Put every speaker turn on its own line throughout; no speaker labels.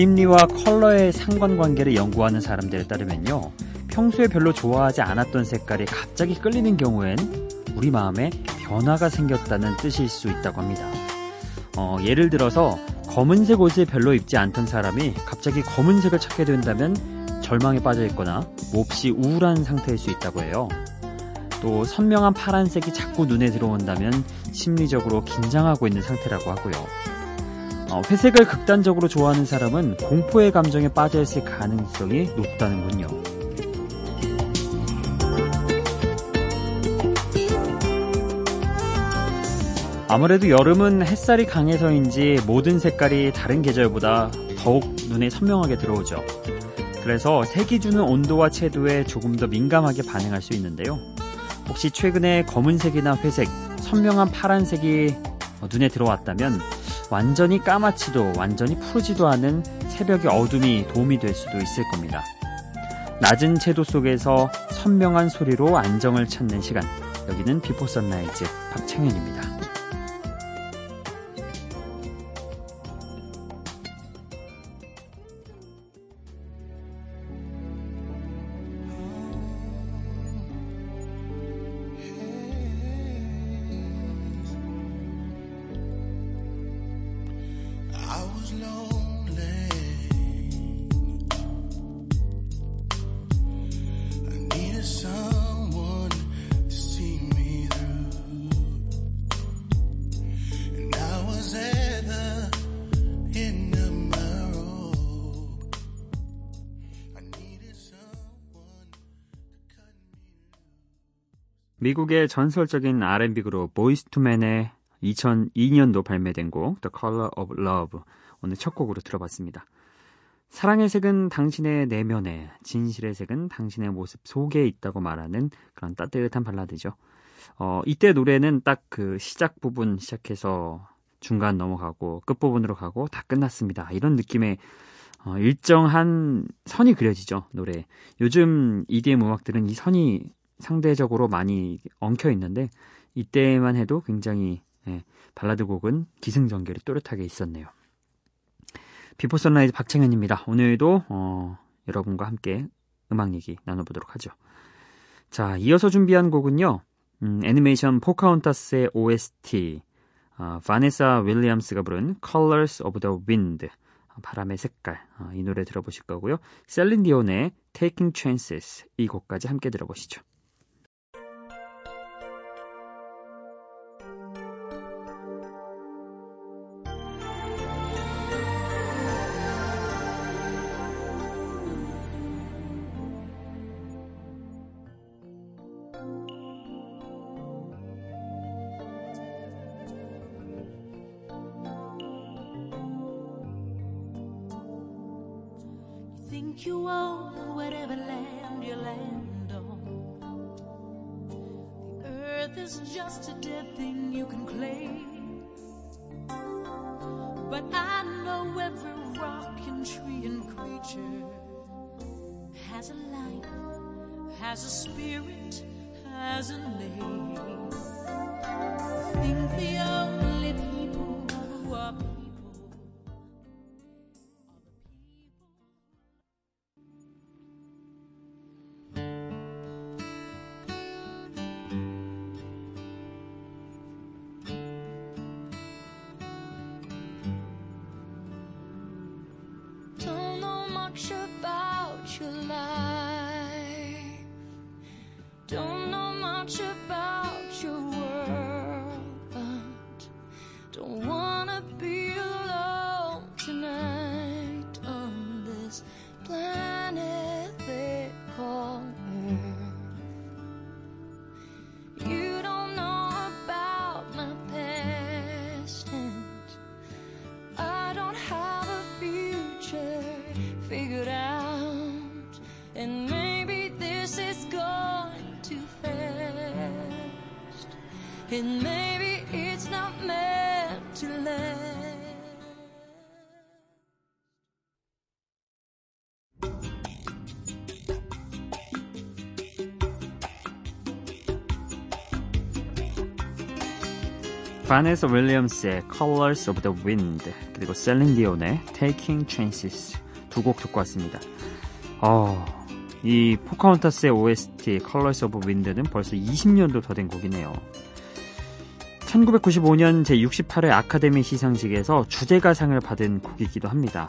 심리와 컬러의 상관관계를 연구하는 사람들에 따르면요. 평소에 별로 좋아하지 않았던 색깔이 갑자기 끌리는 경우엔 우리 마음에 변화가 생겼다는 뜻일 수 있다고 합니다. 어, 예를 들어서 검은색 옷을 별로 입지 않던 사람이 갑자기 검은색을 찾게 된다면 절망에 빠져 있거나 몹시 우울한 상태일 수 있다고 해요. 또 선명한 파란색이 자꾸 눈에 들어온다면 심리적으로 긴장하고 있는 상태라고 하고요. 어, 회색을 극단적으로 좋아하는 사람은 공포의 감정에 빠져 있을 가능성이 높다는군요. 아무래도 여름은 햇살이 강해서인지 모든 색깔이 다른 계절보다 더욱 눈에 선명하게 들어오죠. 그래서 색이 주는 온도와 채도에 조금 더 민감하게 반응할 수 있는데요. 혹시 최근에 검은색이나 회색, 선명한 파란색이 눈에 들어왔다면 완전히 까맣지도 완전히 푸르지도 않은 새벽의 어둠이 도움이 될 수도 있을 겁니다. 낮은 채도 속에서 선명한 소리로 안정을 찾는 시간. 여기는 비포 선라이즈 박창현입니다. 미국의 전설적인 R&B 그룹 보이즈 투 맨의 2002년도 발매된 곡 The Color of Love 오늘 첫 곡으로 들어봤습니다. 사랑의 색은 당신의 내면에, 진실의 색은 당신의 모습 속에 있다고 말하는 그런 따뜻한 발라드죠. 어, 이때 노래는 딱 그 시작 부분 시작해서 중간 넘어가고 끝부분으로 가고 다 끝났습니다. 이런 느낌의 어, 일정한 선이 그려지죠, 노래. 요즘 EDM 음악들은 이 선이 상대적으로 많이 엉켜 있는데 이때만 해도 굉장히 예, 발라드 곡은 기승전결이 또렷하게 있었네요. 비포 선라이즈 박창현입니다. 오늘도 어, 여러분과 함께 음악 얘기 나눠보도록 하죠. 자, 이어서 준비한 곡은요. 음, 애니메이션 포카혼타스의 OST 어, 바네사 윌리엄스가 부른 Colors of the Wind 바람의 색깔 어, 이 노래 들어보실 거고요. 셀린 디온의 Taking Chances 이 곡까지 함께 들어보시죠. But I know every rock and tree and creature has a life, has a spirit, has a name. Think the only Don't know much about And maybe it's not meant to last. 바네사 윌리엄스의 Colors of the Wind 그리고 셀린 디온의 Taking Chances 두 곡 듣고 왔습니다. 어, 이 포카운타스의 OST Colors of Wind는 벌써 20년도 더 된 곡이네요. 1995년 제68회 아카데미 시상식에서 주제가상을 받은 곡이기도 합니다.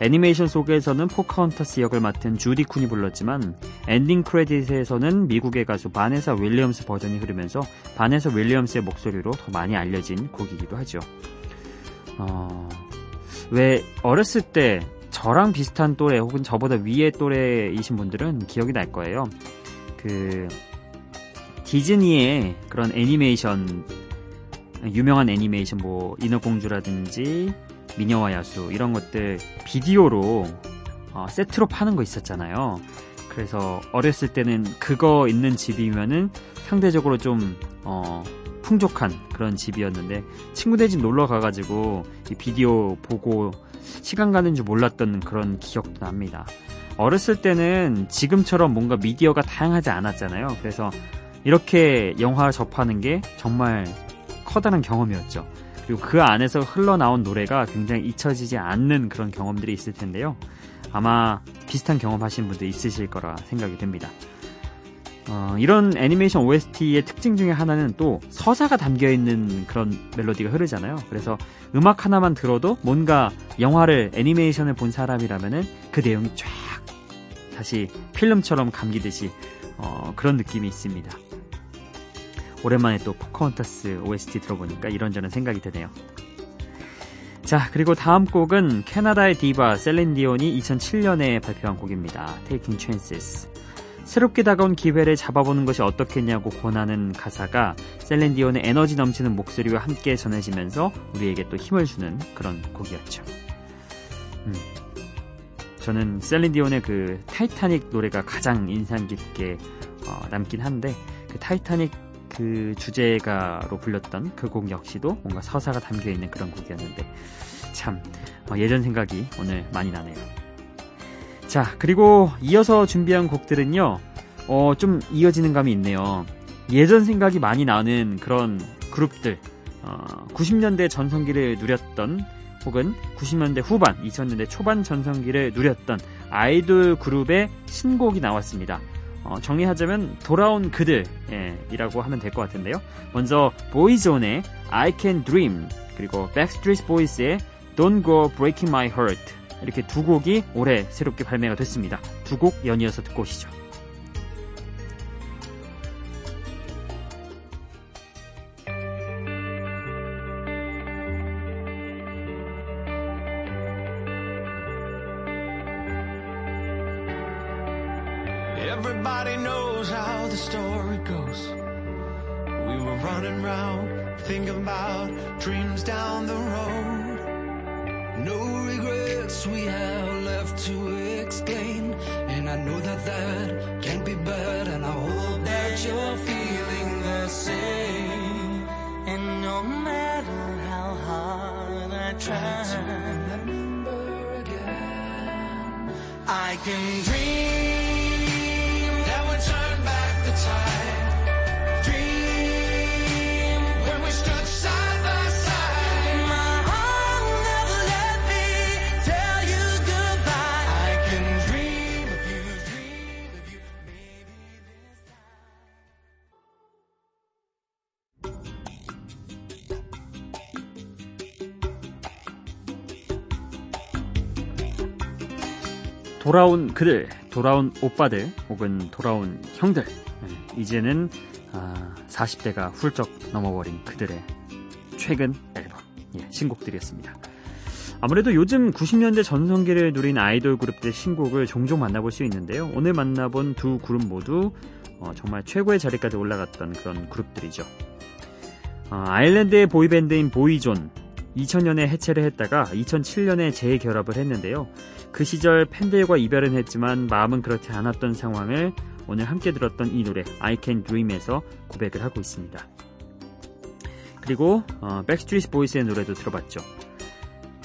애니메이션 속에서는 포카혼타스 역을 맡은 주디 쿤이 불렀지만 엔딩 크레딧에서는 미국의 가수 바네사 윌리엄스 버전이 흐르면서 바네사 윌리엄스의 목소리로 더 많이 알려진 곡이기도 하죠. 어, 왜 어렸을 때 저랑 비슷한 또래 혹은 저보다 위의 또래이신 분들은 기억이 날 거예요. 그 디즈니의 그런 애니메이션 유명한 애니메이션 뭐 인어공주라든지 미녀와 야수 이런 것들 비디오로 어, 세트로 파는 거 있었잖아요. 그래서 어렸을 때는 그거 있는 집이면은 상대적으로 좀 어, 풍족한 그런 집이었는데 친구네 집 놀러 가가지고 이 비디오 보고 시간 가는 줄 몰랐던 그런 기억도 납니다. 어렸을 때는 지금처럼 뭔가 미디어가 다양하지 않았잖아요. 그래서 이렇게 영화 접하는 게 정말 커다란 경험이었죠. 그리고 그 안에서 흘러나온 노래가 굉장히 잊혀지지 않는 그런 경험들이 있을 텐데요. 아마 비슷한 경험하신 분들 있으실 거라 생각이 됩니다. 어, 이런 애니메이션 OST의 특징 중에 하나는 또 서사가 담겨 있는 그런 멜로디가 흐르잖아요. 그래서 음악 하나만 들어도 뭔가 영화를 애니메이션을 본 사람이라면은 그 내용이 쫙 다시 필름처럼 감기듯이 어, 그런 느낌이 있습니다. 오랜만에 또 포카혼타스 OST 들어보니까 이런저런 생각이 드네요. 자, 그리고 다음 곡은 캐나다의 디바 셀린 디온이 2007년에 발표한 곡입니다. Taking Chances. 새롭게 다가온 기회를 잡아보는 것이 어떻겠냐고 권하는 가사가 셀린 디온의 에너지 넘치는 목소리와 함께 전해지면서 우리에게 또 힘을 주는 그런 곡이었죠. 음. 저는 셀린 디온의 그 타이타닉 노래가 가장 인상 깊게 어, 남긴 한데 그 타이타닉 그 주제가로 불렸던 그 곡 역시도 뭔가 서사가 담겨 있는 그런 곡이었는데 참 어, 예전 생각이 오늘 많이 나네요. 자 그리고 이어서 준비한 곡들은요 어, 좀 이어지는 감이 있네요. 예전 생각이 많이 나는 그런 그룹들 어, 90년대 전성기를 누렸던 혹은 90년대 후반, 2000년대 초반 전성기를 누렸던 아이돌 그룹의 신곡이 나왔습니다. 어, 정리하자면 돌아온 그들이라고 하면 될 것 같은데요. 먼저 보이존의 I Can Dream 그리고 Backstreet Boys의 Don't Go Breaking My Heart 이렇게 두 곡이 올해 새롭게 발매가 됐습니다. 두 곡 연이어서 듣고 오시죠. Everybody knows how the story goes. We were running round, thinking about dreams down the road. No regrets we have left to explain. And I know that that can't be bad. And I hope that you're feeling the same. And no matter how hard I try, to remember again, I can 돌아온 그들, 돌아온 오빠들, 혹은 돌아온 형들. 네, 이제는 40대가 아, 훌쩍 넘어버린 그들의 최근 앨범, 예, 신곡들이었습니다. 아무래도 요즘 90년대 전성기를 누린 아이돌 그룹들 신곡을 종종 만나볼 수 있는데요. 오늘 만나본 두 그룹 모두 어, 정말 최고의 자리까지 올라갔던 그런 그룹들이죠. 어, 아일랜드의 보이밴드인 보이존, 2000년에 해체를 했다가 2007년에 재결합을 했는데요. 그 시절 팬들과 이별은 했지만 마음은 그렇지 않았던 상황을 오늘 함께 들었던 이 노래 I Can Dream에서 고백을 하고 있습니다. 그리고 어, 백스트리트 보이스의 노래도 들어봤죠.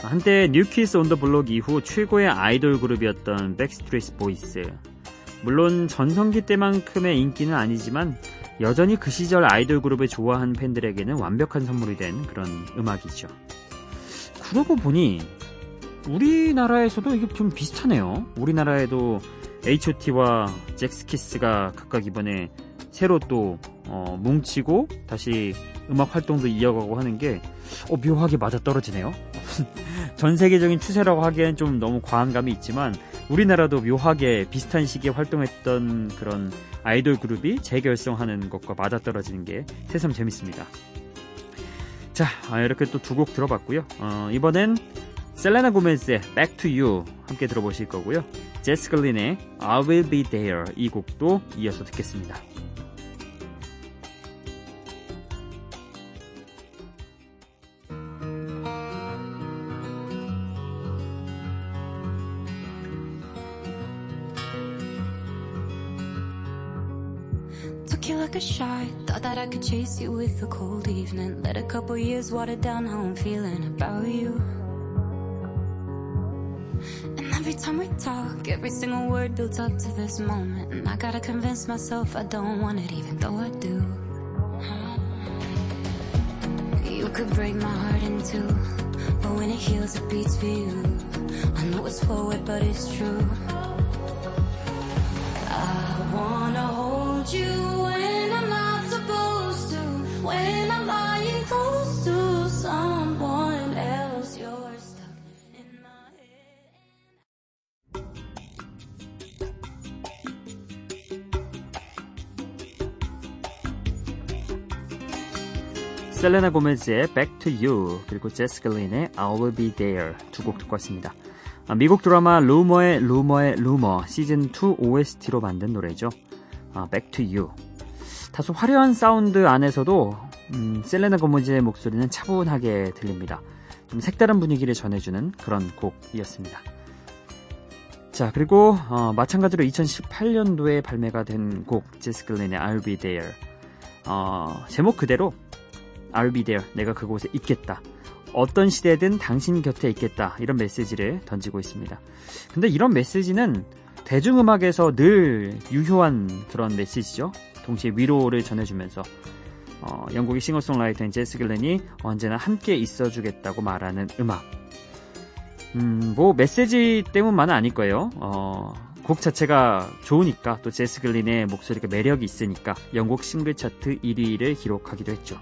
한때 뉴키즈 온 더 블록 이후 최고의 아이돌 그룹이었던 백스트리트 보이스. 물론 전성기 때만큼의 인기는 아니지만 여전히 그 시절 아이돌 그룹을 좋아한 팬들에게는 완벽한 선물이 된 그런 음악이죠. 그러고 보니 우리나라에서도 이게 좀 비슷하네요. 우리나라에도 H.O.T.와 잭스키스가 각각 이번에 새로 또 어, 뭉치고 다시 음악 활동도 이어가고 하는 게 어, 묘하게 맞아 떨어지네요. 전 세계적인 추세라고 하기엔 좀 너무 과한 감이 있지만 우리나라도 묘하게 비슷한 시기에 활동했던 그런 아이돌 그룹이 재결성하는 것과 맞아 떨어지는 게 새삼 재밌습니다. 자, 아, 이렇게 또 두 곡 들어봤고요. 어, 이번엔 셀레나 고메즈의 Back to You 함께 들어보실 거고요. 제스 글린의 I Will Be There 이 곡도 이어서 듣겠습니다.
You with a cold evening. Let a couple years water down how I'm feeling about you. And every time we talk, every single word builds up to this moment. And I gotta convince myself I don't want it, even though I do. You could break my heart in two. But when it heals, it beats for you. I know it's forward, but it's true. I wanna hold you
셀레나 고메즈의 Back to You 그리고 제스 글린의 I Will Be There 두 곡 듣고 왔습니다. 아, 미국 드라마 루머의 루머의 루머 시즌 2 OST로 만든 노래죠. 아, Back to You 다소 화려한 사운드 안에서도 음, 셀레나 고메즈의 목소리는 차분하게 들립니다. 좀 색다른 분위기를 전해주는 그런 곡이었습니다. 자 그리고 어, 마찬가지로 2018년도에 발매가 된 곡 제스 글린의 I'll Be There 어, 제목 그대로 I'll be there. 내가 그곳에 있겠다. 어떤 시대든 당신 곁에 있겠다. 이런 메시지를 던지고 있습니다. 근데 이런 메시지는 대중음악에서 늘 유효한 그런 메시지죠. 동시에 위로를 전해주면서 어, 영국의 싱어송라이터인 제스 글렌이 언제나 함께 있어주겠다고 말하는 음악. 음, 뭐 메시지 때문만은 아닐 거예요. 어, 곡 자체가 좋으니까 또 제스 글린의 목소리가 매력이 있으니까 영국 싱글 차트 1위를 기록하기도 했죠.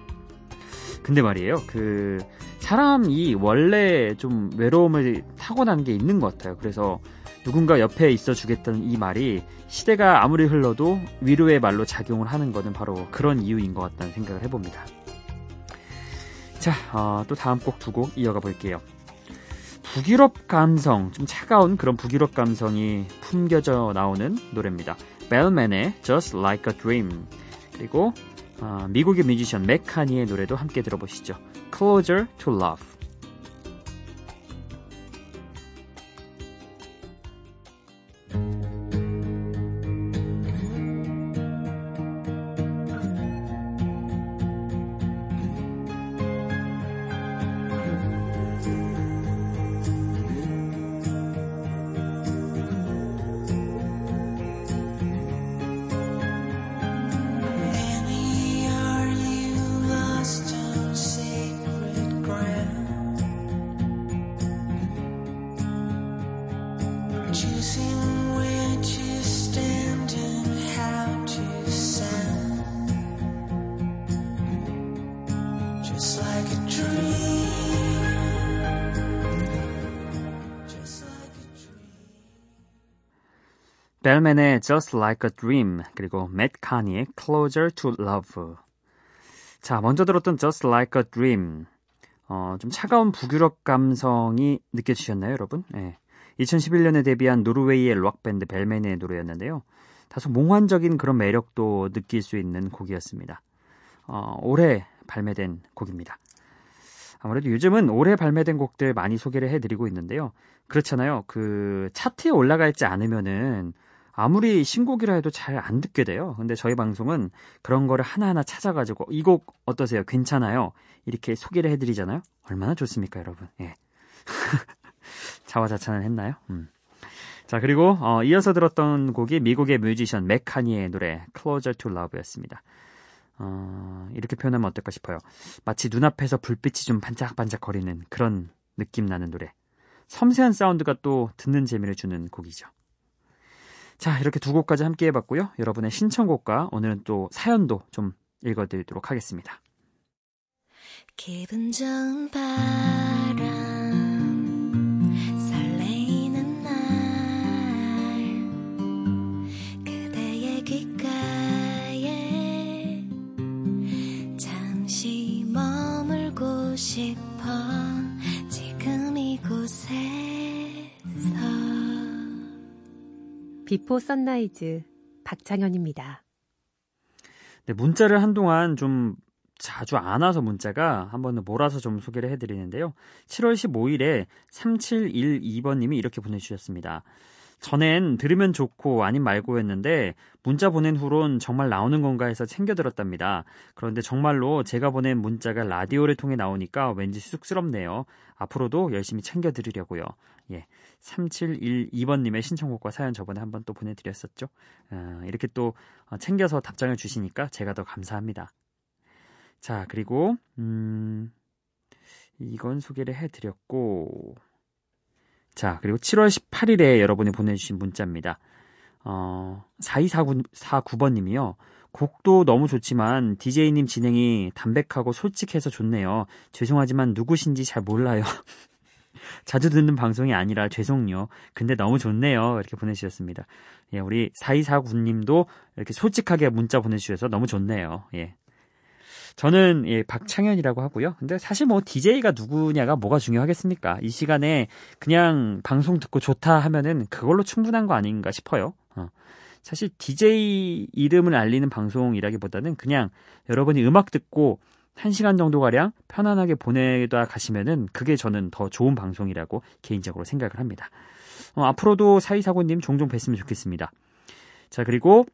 근데 말이에요. 그 사람이 원래 좀 외로움을 타고난 게 있는 것 같아요. 그래서 누군가 옆에 있어 주겠다는 이 말이 시대가 아무리 흘러도 위로의 말로 작용을 하는 것은 바로 그런 이유인 것 같다는 생각을 해봅니다. 자, 어, 또 다음 곡 두 곡 이어가 볼게요. 북유럽 감성, 좀 차가운 그런 북유럽 감성이 풍겨져 나오는 노래입니다. 벨맨의 Just Like a Dream 그리고 아, 미국의 뮤지션 맥카니의 노래도 함께 들어보시죠. Closer to Love. 벨맨의 Just Like a Dream 그리고 맷 카니의 Closer to Love. 자, 먼저 들었던 Just Like a Dream. 어, 좀 차가운 북유럽 감성이 느껴지셨나요, 여러분? 예. 2011년에 데뷔한 노르웨이의 록밴드 벨맨의 노래였는데요. 다소 몽환적인 그런 매력도 느낄 수 있는 곡이었습니다. 어, 올해 발매된 곡입니다. 아무래도 요즘은 올해 발매된 곡들 많이 소개를 해드리고 있는데요. 그렇잖아요. 그 차트에 올라가 있지 않으면은 아무리 신곡이라 해도 잘 안 듣게 돼요. 근데 저희 방송은 그런 거를 하나하나 찾아가지고 이 곡 어떠세요? 괜찮아요? 이렇게 소개를 해드리잖아요. 얼마나 좋습니까, 여러분? 예. 자화자찬을 했나요? 음. 자, 그리고 어, 이어서 들었던 곡이 미국의 뮤지션 맥카니의 노래 Closer to Love였습니다. 어, 이렇게 표현하면 어떨까 싶어요. 마치 눈앞에서 불빛이 좀 반짝반짝 거리는 그런 느낌 나는 노래. 섬세한 사운드가 또 듣는 재미를 주는 곡이죠. 자, 이렇게 두 곡까지 함께 해봤고요. 여러분의 신청곡과 오늘은 또 사연도 좀 읽어드리도록 하겠습니다.
기분 좋은 바람 설레이는 날 그대의 귓가에 잠시 머물고 싶어 지금 이곳에
Before Sunrise 박창현입니다.
네, 문자를 한동안 좀 자주 안 와서 문자가 한번 몰아서 좀 소개를 해드리는데요. 7월 15일에 3712번님이 이렇게 보내주셨습니다. 전엔 들으면 좋고 아님 말고였는데 문자 보낸 후론 정말 나오는 건가 해서 챙겨 들었답니다. 그런데 정말로 제가 보낸 문자가 라디오를 통해 나오니까 왠지 쑥스럽네요. 앞으로도 열심히 챙겨 드리려고요. 예. 3712번님의 신청곡과 사연 저번에 한번 또 보내드렸었죠. 어, 이렇게 또 챙겨서 답장을 주시니까 제가 더 감사합니다. 자, 그리고, 음, 이건 소개를 해드렸고, 자, 그리고 7월 18일에 여러분이 보내주신 문자입니다. 어, 4249번님이요. 곡도 너무 좋지만, DJ님 진행이 담백하고 솔직해서 좋네요. 죄송하지만 누구신지 잘 몰라요. 자주 듣는 방송이 아니라 죄송요. 근데 너무 좋네요. 이렇게 보내주셨습니다. 예, 우리 4249님도 이렇게 솔직하게 문자 보내주셔서 너무 좋네요. 예. 저는 예, 박창현이라고 하고요. 근데 사실 뭐 DJ가 누구냐가 뭐가 중요하겠습니까? 이 시간에 그냥 방송 듣고 좋다 하면은 그걸로 충분한 거 아닌가 싶어요. 어. 사실 DJ 이름을 알리는 방송이라기보다는 그냥 여러분이 음악 듣고 1시간 정도 가량 편안하게 보내다 가시면은 그게 저는 더 좋은 방송이라고 개인적으로 생각을 합니다. 어, 앞으로도 사이사고님 종종 뵀으면 좋겠습니다. 자, 그리고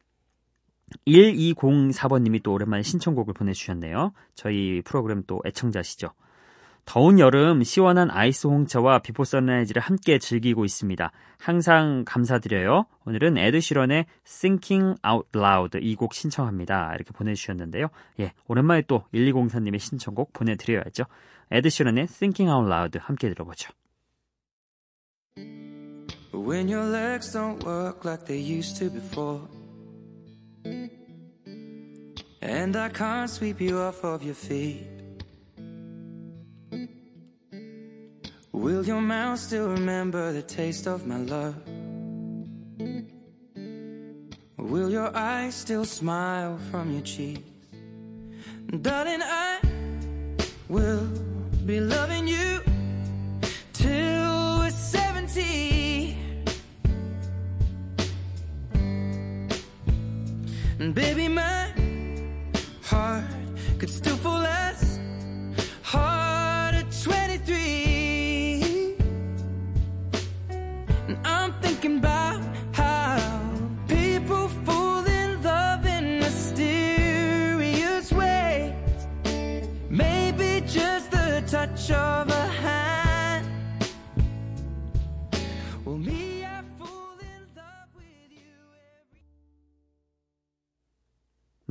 1204번님이 또 오랜만에 신청곡을 보내주셨네요. 저희 프로그램 또 애청자시죠. 더운 여름 시원한 아이스 홍차와 Before Sunrise를 함께 즐기고 있습니다. 항상 감사드려요. 오늘은 에드시런의 Thinking Out Loud 이 곡 신청합니다. 이렇게 보내주셨는데요. 예, 오랜만에 또 1204님의 신청곡 보내드려야죠. 에드시런의 Thinking Out Loud 함께 들어보죠.
When your legs don't work like they used to before. And I can't sweep you off of your feet. Will your mouth still remember the taste of my love? Will your eyes still smile from your cheeks? Darling, I will be loving you till we're 70. And baby, my heart could still fall as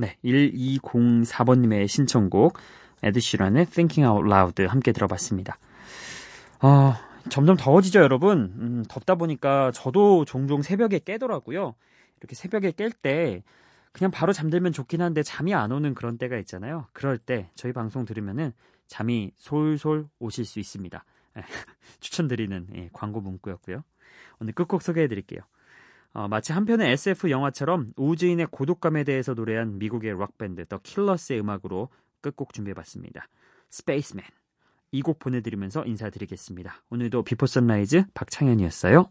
네, 1204번님의 신청곡 에드시런의 Thinking Out Loud 함께 들어봤습니다. 어, 점점 더워지죠, 여러분. 음, 덥다 보니까 저도 종종 새벽에 깨더라고요. 이렇게 새벽에 깰 때 그냥 바로 잠들면 좋긴 한데 잠이 안 오는 그런 때가 있잖아요. 그럴 때 저희 방송 들으면은 잠이 솔솔 오실 수 있습니다. 추천드리는 예, 광고 문구였고요. 오늘 끝곡 소개해 드릴게요. 어, 마치 한편의 SF 영화처럼 우주인의 고독감에 대해서 노래한 미국의 록밴드 The Killers의 음악으로 끝곡 준비해봤습니다. Spaceman 이 곡 보내드리면서 인사드리겠습니다. 오늘도 Before Sunrise 박창현이었어요.